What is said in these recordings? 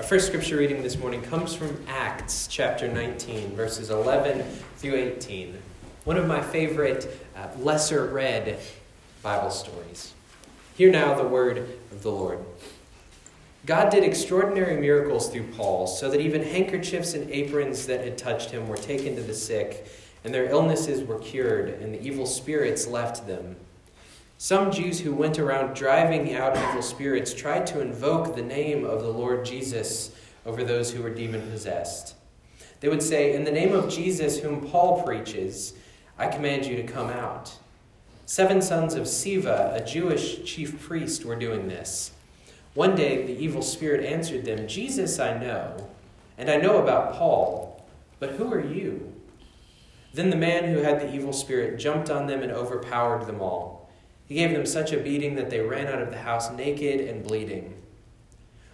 Our first scripture reading this morning comes from Acts chapter 19, verses 11 through 18. One of my favorite uh, lesser read Bible stories. Hear now the word of the Lord. God did extraordinary miracles through Paul, so that even handkerchiefs and aprons that had touched him were taken to the sick, and their illnesses were cured, and the evil spirits left them. Some Jews who went around driving out evil spirits tried to invoke the name of the Lord Jesus over those who were demon possessed. They would say, In the name of Jesus, whom Paul preaches, I command you to come out. Seven sons of Sceva, a Jewish chief priest, were doing this. One day the evil spirit answered them, Jesus I know, and I know about Paul, but who are you? Then the man who had the evil spirit jumped on them and overpowered them all. He gave them such a beating that they ran out of the house naked and bleeding.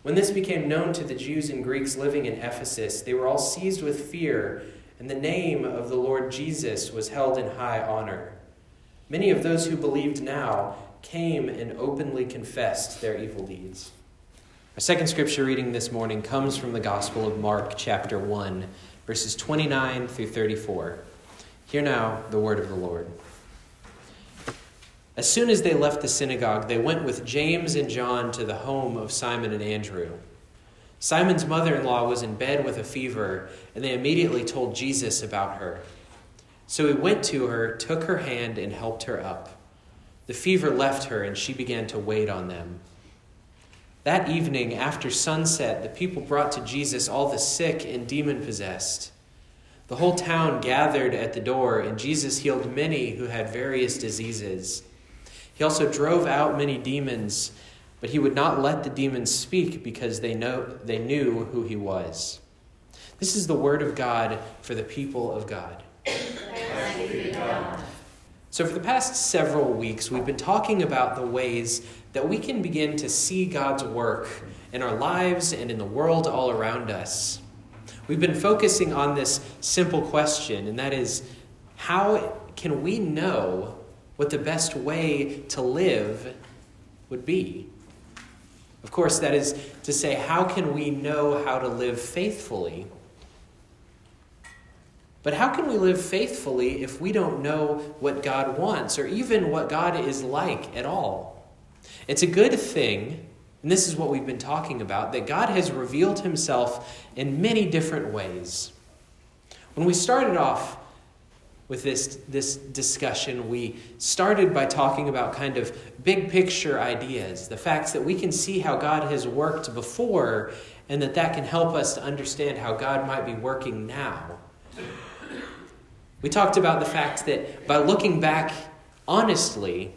When this became known to the Jews and Greeks living in Ephesus, they were all seized with fear, and the name of the Lord Jesus was held in high honor. Many of those who believed now came and openly confessed their evil deeds. Our second scripture reading this morning comes from the Gospel of Mark, chapter 1, verses 29 through 34. Hear now the word of the Lord. As soon as they left the synagogue, they went with James and John to the home of Simon and Andrew. Simon's mother in law was in bed with a fever, and they immediately told Jesus about her. So he went to her, took her hand, and helped her up. The fever left her, and she began to wait on them. That evening, after sunset, the people brought to Jesus all the sick and demon possessed. The whole town gathered at the door, and Jesus healed many who had various diseases he also drove out many demons, but he would not let the demons speak because they, know, they knew who he was. This is the word of God for the people of God. So, for the past several weeks, we've been talking about the ways that we can begin to see God's work in our lives and in the world all around us. We've been focusing on this simple question, and that is how can we know what the best way to live would be. Of course, that is to say, how can we know how to live faithfully? But how can we live faithfully if we don't know what God wants or even what God is like at all? It's a good thing, and this is what we've been talking about, that God has revealed himself in many different ways. When we started off with this, this discussion, we started by talking about kind of big picture ideas, the facts that we can see how God has worked before, and that that can help us to understand how God might be working now. We talked about the fact that by looking back honestly,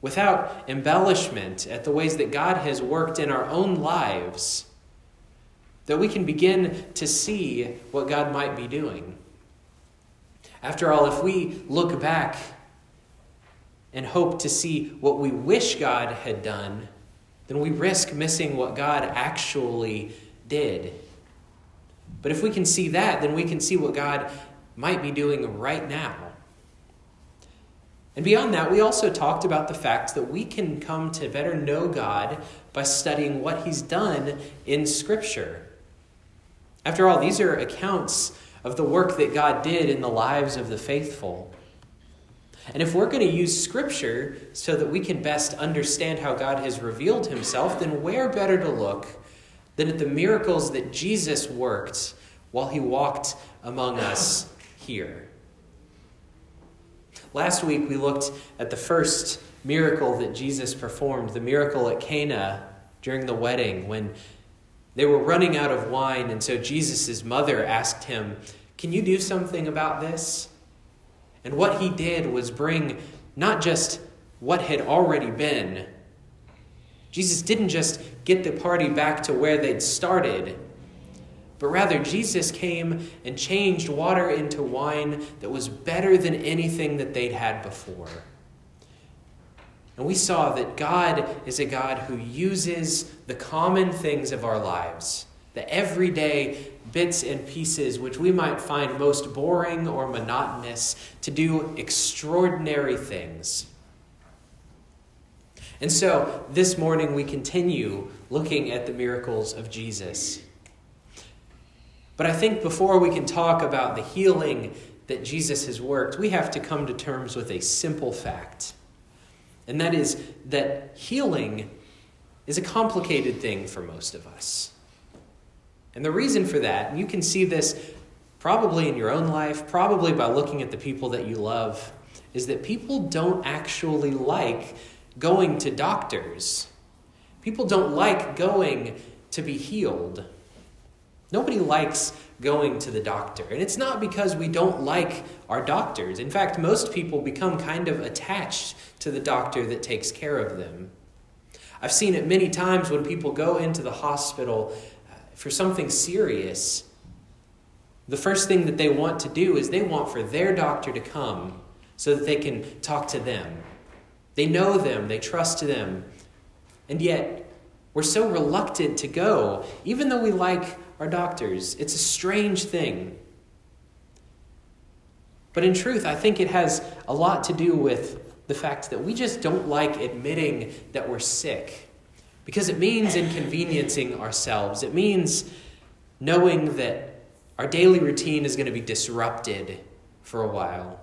without embellishment, at the ways that God has worked in our own lives, that we can begin to see what God might be doing. After all, if we look back and hope to see what we wish God had done, then we risk missing what God actually did. But if we can see that, then we can see what God might be doing right now. And beyond that, we also talked about the fact that we can come to better know God by studying what He's done in Scripture. After all, these are accounts of the work that God did in the lives of the faithful. And if we're going to use Scripture so that we can best understand how God has revealed Himself, then where better to look than at the miracles that Jesus worked while He walked among us here? Last week we looked at the first miracle that Jesus performed, the miracle at Cana during the wedding when they were running out of wine, and so Jesus' mother asked him, Can you do something about this? And what he did was bring not just what had already been. Jesus didn't just get the party back to where they'd started, but rather Jesus came and changed water into wine that was better than anything that they'd had before. And we saw that God is a God who uses the common things of our lives, the everyday bits and pieces which we might find most boring or monotonous, to do extraordinary things. And so this morning we continue looking at the miracles of Jesus. But I think before we can talk about the healing that Jesus has worked, we have to come to terms with a simple fact. And that is that healing is a complicated thing for most of us. And the reason for that, and you can see this probably in your own life, probably by looking at the people that you love, is that people don't actually like going to doctors. People don't like going to be healed. Nobody likes going to the doctor. And it's not because we don't like our doctors. In fact, most people become kind of attached to the doctor that takes care of them. I've seen it many times when people go into the hospital uh, for something serious. The first thing that they want to do is they want for their doctor to come so that they can talk to them. They know them, they trust them. And yet, we're so reluctant to go, even though we like our doctors. It's a strange thing. But in truth, I think it has a lot to do with the fact that we just don't like admitting that we're sick because it means inconveniencing ourselves. It means knowing that our daily routine is going to be disrupted for a while.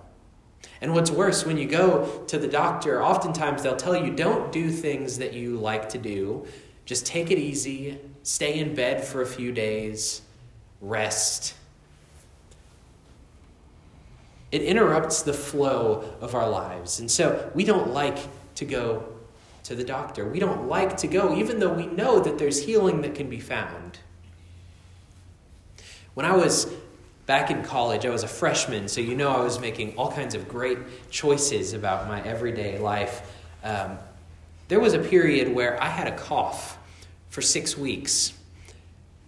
And what's worse, when you go to the doctor, oftentimes they'll tell you don't do things that you like to do. Just take it easy, stay in bed for a few days, rest. It interrupts the flow of our lives. And so we don't like to go to the doctor. We don't like to go, even though we know that there's healing that can be found. When I was back in college, I was a freshman, so you know I was making all kinds of great choices about my everyday life. Um, there was a period where I had a cough for six weeks.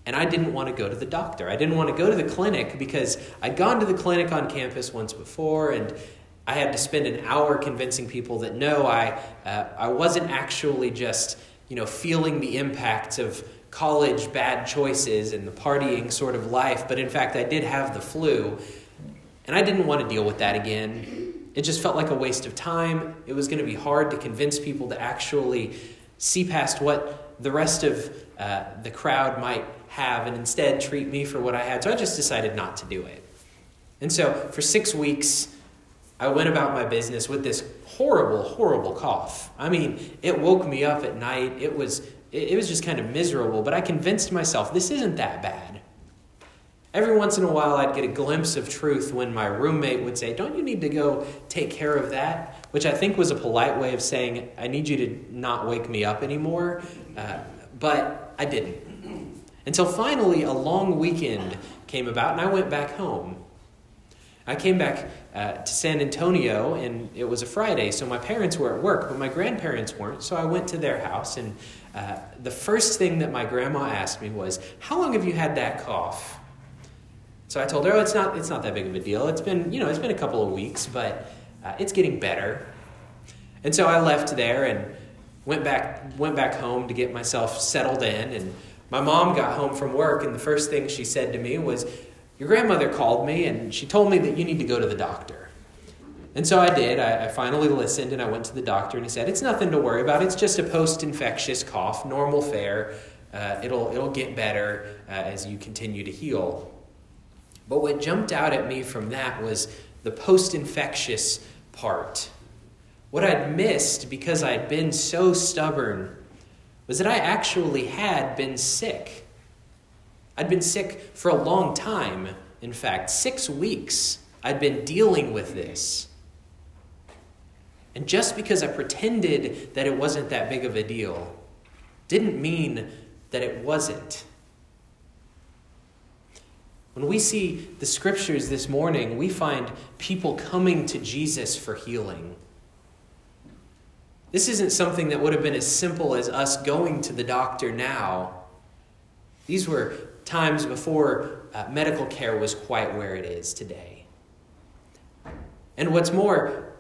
And I didn't want to go to the doctor. I didn't want to go to the clinic because I'd gone to the clinic on campus once before and I had to spend an hour convincing people that no, I, uh, I wasn't actually just you know, feeling the impact of college bad choices and the partying sort of life, but in fact, I did have the flu. And I didn't want to deal with that again. It just felt like a waste of time. It was going to be hard to convince people to actually see past what the rest of uh, the crowd might have and instead treat me for what I had. So I just decided not to do it. And so for six weeks, I went about my business with this horrible, horrible cough. I mean, it woke me up at night. It was it was just kind of miserable, but I convinced myself this isn't that bad. Every once in a while, I'd get a glimpse of truth when my roommate would say, Don't you need to go take care of that? Which I think was a polite way of saying, I need you to not wake me up anymore. Uh, but I didn't. Until finally, a long weekend came about, and I went back home. I came back uh, to San Antonio, and it was a Friday, so my parents were at work, but my grandparents weren't. So I went to their house, and uh, the first thing that my grandma asked me was, "How long have you had that cough?" So I told her, "Oh, it's not. It's not that big of a deal. It's been, you know, it's been a couple of weeks, but uh, it's getting better." And so I left there and went back went back home to get myself settled in. And my mom got home from work, and the first thing she said to me was, your grandmother called me and she told me that you need to go to the doctor. And so I did. I, I finally listened and I went to the doctor and he said, It's nothing to worry about. It's just a post infectious cough, normal fare. Uh, it'll, it'll get better uh, as you continue to heal. But what jumped out at me from that was the post infectious part. What I'd missed because I'd been so stubborn was that I actually had been sick. I'd been sick for a long time, in fact, six weeks. I'd been dealing with this. And just because I pretended that it wasn't that big of a deal didn't mean that it wasn't. When we see the scriptures this morning, we find people coming to Jesus for healing. This isn't something that would have been as simple as us going to the doctor now. These were times before uh, medical care was quite where it is today. And what's more,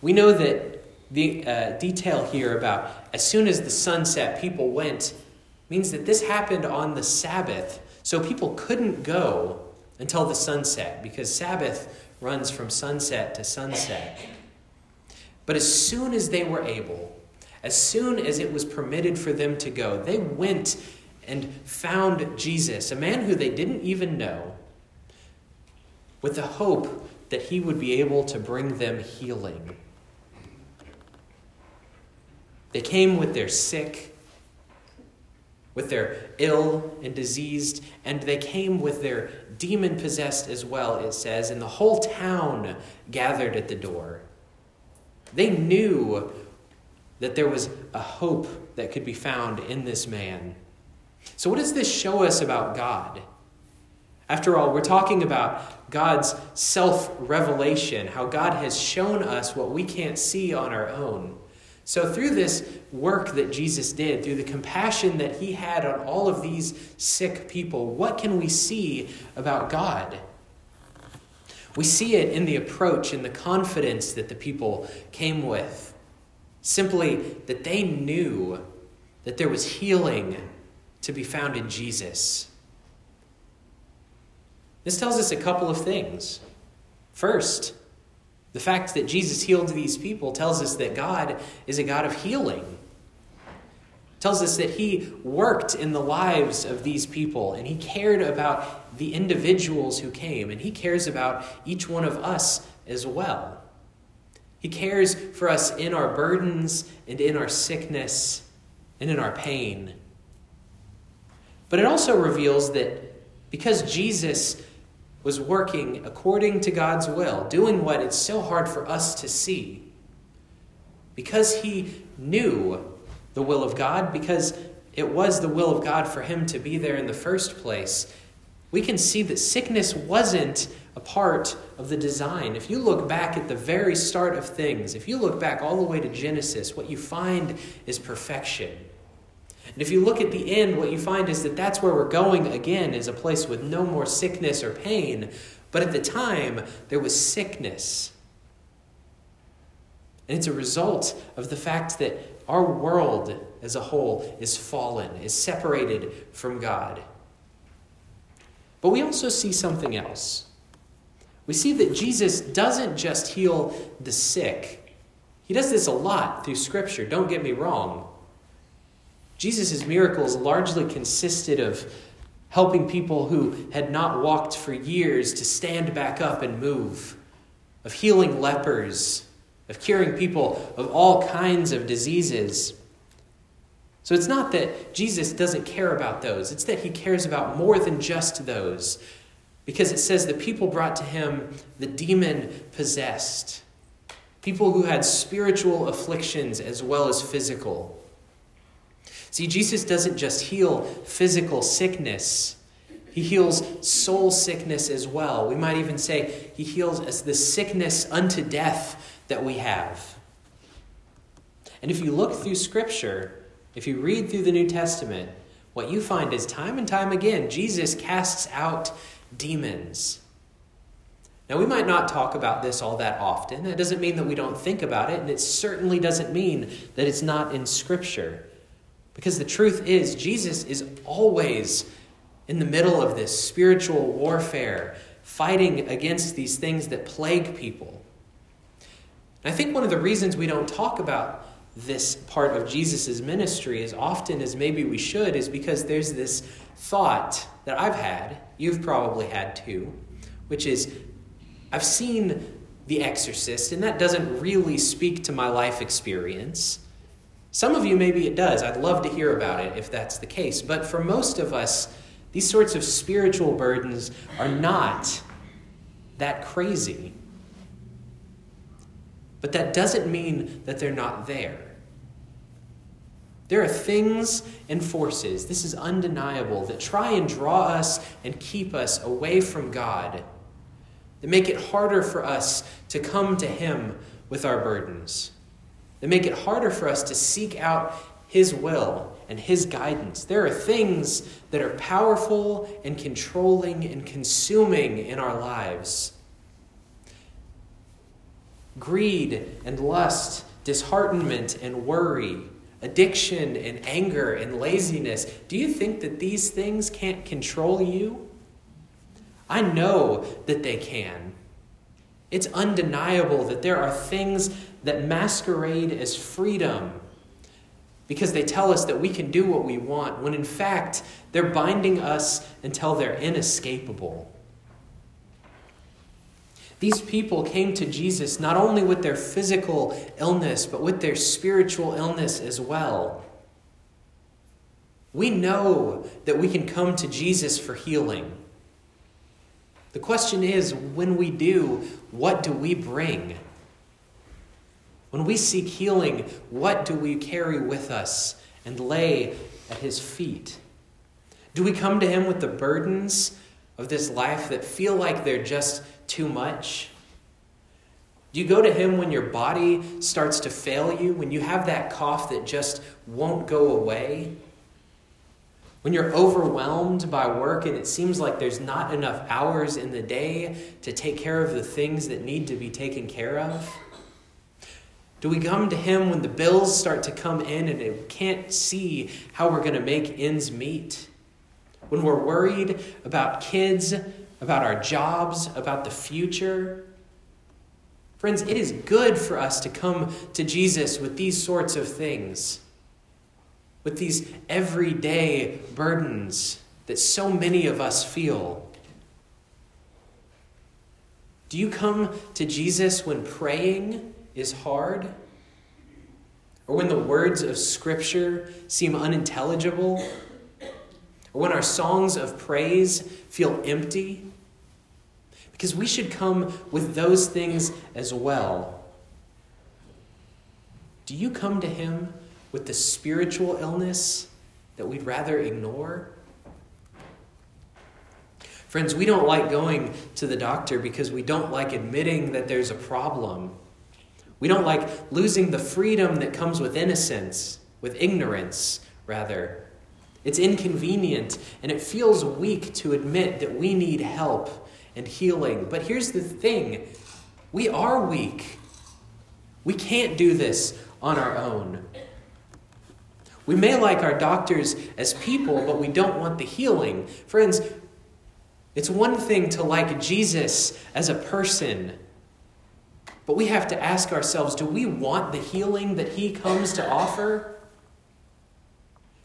we know that the uh, detail here about as soon as the sun set, people went means that this happened on the Sabbath. So people couldn't go until the sunset because Sabbath runs from sunset to sunset. But as soon as they were able, As soon as it was permitted for them to go, they went and found Jesus, a man who they didn't even know, with the hope that he would be able to bring them healing. They came with their sick, with their ill and diseased, and they came with their demon possessed as well, it says, and the whole town gathered at the door. They knew that there was a hope that could be found in this man. So, what does this show us about God? After all, we're talking about God's self revelation, how God has shown us what we can't see on our own. So, through this work that Jesus did, through the compassion that he had on all of these sick people, what can we see about God? We see it in the approach in the confidence that the people came with. Simply that they knew that there was healing to be found in Jesus. This tells us a couple of things. First, the fact that Jesus healed these people tells us that God is a God of healing. It tells us that he worked in the lives of these people and he cared about the individuals who came and he cares about each one of us as well. He cares for us in our burdens and in our sickness and in our pain. But it also reveals that because Jesus was working according to God's will, doing what it's so hard for us to see. Because he knew the will of God, because it was the will of God for him to be there in the first place, we can see that sickness wasn't a part of the design. If you look back at the very start of things, if you look back all the way to Genesis, what you find is perfection. And if you look at the end, what you find is that that's where we're going again, is a place with no more sickness or pain. But at the time, there was sickness. And it's a result of the fact that our world as a whole is fallen, is separated from God. But we also see something else. We see that Jesus doesn't just heal the sick, He does this a lot through Scripture, don't get me wrong. Jesus' miracles largely consisted of helping people who had not walked for years to stand back up and move, of healing lepers, of curing people of all kinds of diseases. So it's not that Jesus doesn't care about those, it's that he cares about more than just those. Because it says the people brought to him the demon possessed, people who had spiritual afflictions as well as physical. See, Jesus doesn't just heal physical sickness, he heals soul sickness as well. We might even say he heals as the sickness unto death that we have. And if you look through Scripture, if you read through the New Testament, what you find is time and time again, Jesus casts out demons. Now, we might not talk about this all that often. That doesn't mean that we don't think about it, and it certainly doesn't mean that it's not in Scripture. Because the truth is, Jesus is always in the middle of this spiritual warfare, fighting against these things that plague people. And I think one of the reasons we don't talk about this part of Jesus' ministry as often as maybe we should is because there's this thought that I've had, you've probably had too, which is I've seen The Exorcist, and that doesn't really speak to my life experience. Some of you, maybe it does. I'd love to hear about it if that's the case. But for most of us, these sorts of spiritual burdens are not that crazy. But that doesn't mean that they're not there. There are things and forces, this is undeniable, that try and draw us and keep us away from God, that make it harder for us to come to Him with our burdens that make it harder for us to seek out His will and His guidance. There are things that are powerful and controlling and consuming in our lives greed and lust, disheartenment and worry, addiction and anger and laziness. Do you think that these things can't control you? I know that they can. It's undeniable that there are things that masquerade as freedom, because they tell us that we can do what we want, when in fact, they're binding us until they're inescapable. These people came to Jesus not only with their physical illness, but with their spiritual illness as well. We know that we can come to Jesus for healing. The question is when we do, what do we bring? When we seek healing, what do we carry with us and lay at His feet? Do we come to Him with the burdens of this life that feel like they're just too much? Do you go to Him when your body starts to fail you, when you have that cough that just won't go away? When you're overwhelmed by work and it seems like there's not enough hours in the day to take care of the things that need to be taken care of? Do we come to Him when the bills start to come in and we can't see how we're going to make ends meet? When we're worried about kids, about our jobs, about the future? Friends, it is good for us to come to Jesus with these sorts of things, with these everyday burdens that so many of us feel. Do you come to Jesus when praying is hard? Or when the words of Scripture seem unintelligible? Or when our songs of praise feel empty? Because we should come with those things as well. Do you come to Him with the spiritual illness that we'd rather ignore? Friends, we don't like going to the doctor because we don't like admitting that there's a problem. We don't like losing the freedom that comes with innocence, with ignorance, rather. It's inconvenient and it feels weak to admit that we need help and healing. But here's the thing we are weak. We can't do this on our own. We may like our doctors as people, but we don't want the healing. Friends, it's one thing to like Jesus as a person but we have to ask ourselves do we want the healing that He comes to offer?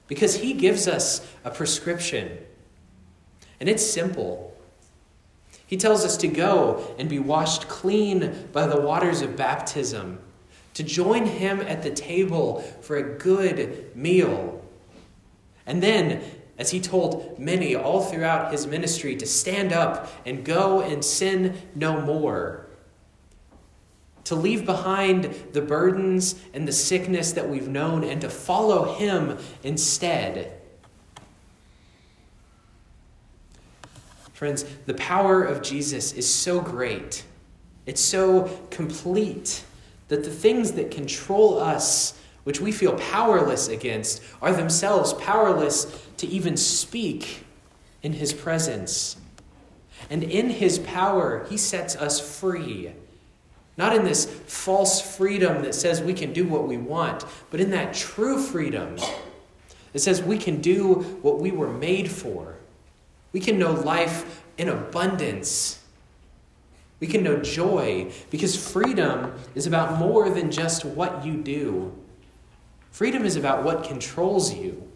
Because He gives us a prescription, and it's simple. He tells us to go and be washed clean by the waters of baptism, to join Him at the table for a good meal. And then, as He told many all throughout His ministry, to stand up and go and sin no more to leave behind the burdens and the sickness that we've known and to follow Him instead. Friends, the power of Jesus is so great, it's so complete, that the things that control us, which we feel powerless against, are themselves powerless to even speak in His presence. And in His power, He sets us free not in this false freedom that says we can do what we want, but in that true freedom that says we can do what we were made for. We can know life in abundance. We can know joy because freedom is about more than just what you do. Freedom is about what controls you.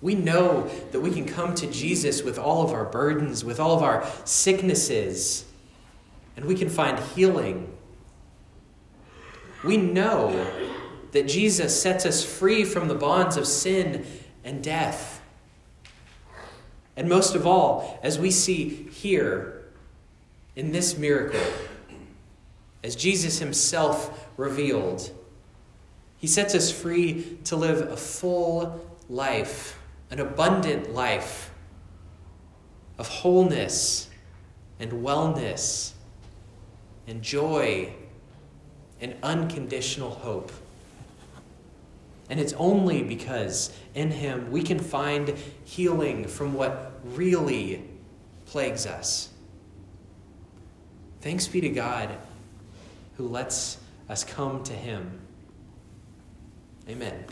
We know that we can come to Jesus with all of our burdens, with all of our sicknesses and we can find healing. We know that Jesus sets us free from the bonds of sin and death. And most of all, as we see here in this miracle, as Jesus himself revealed, he sets us free to live a full life, an abundant life of wholeness and wellness and joy and unconditional hope. And it's only because in Him we can find healing from what really plagues us. Thanks be to God who lets us come to Him. Amen.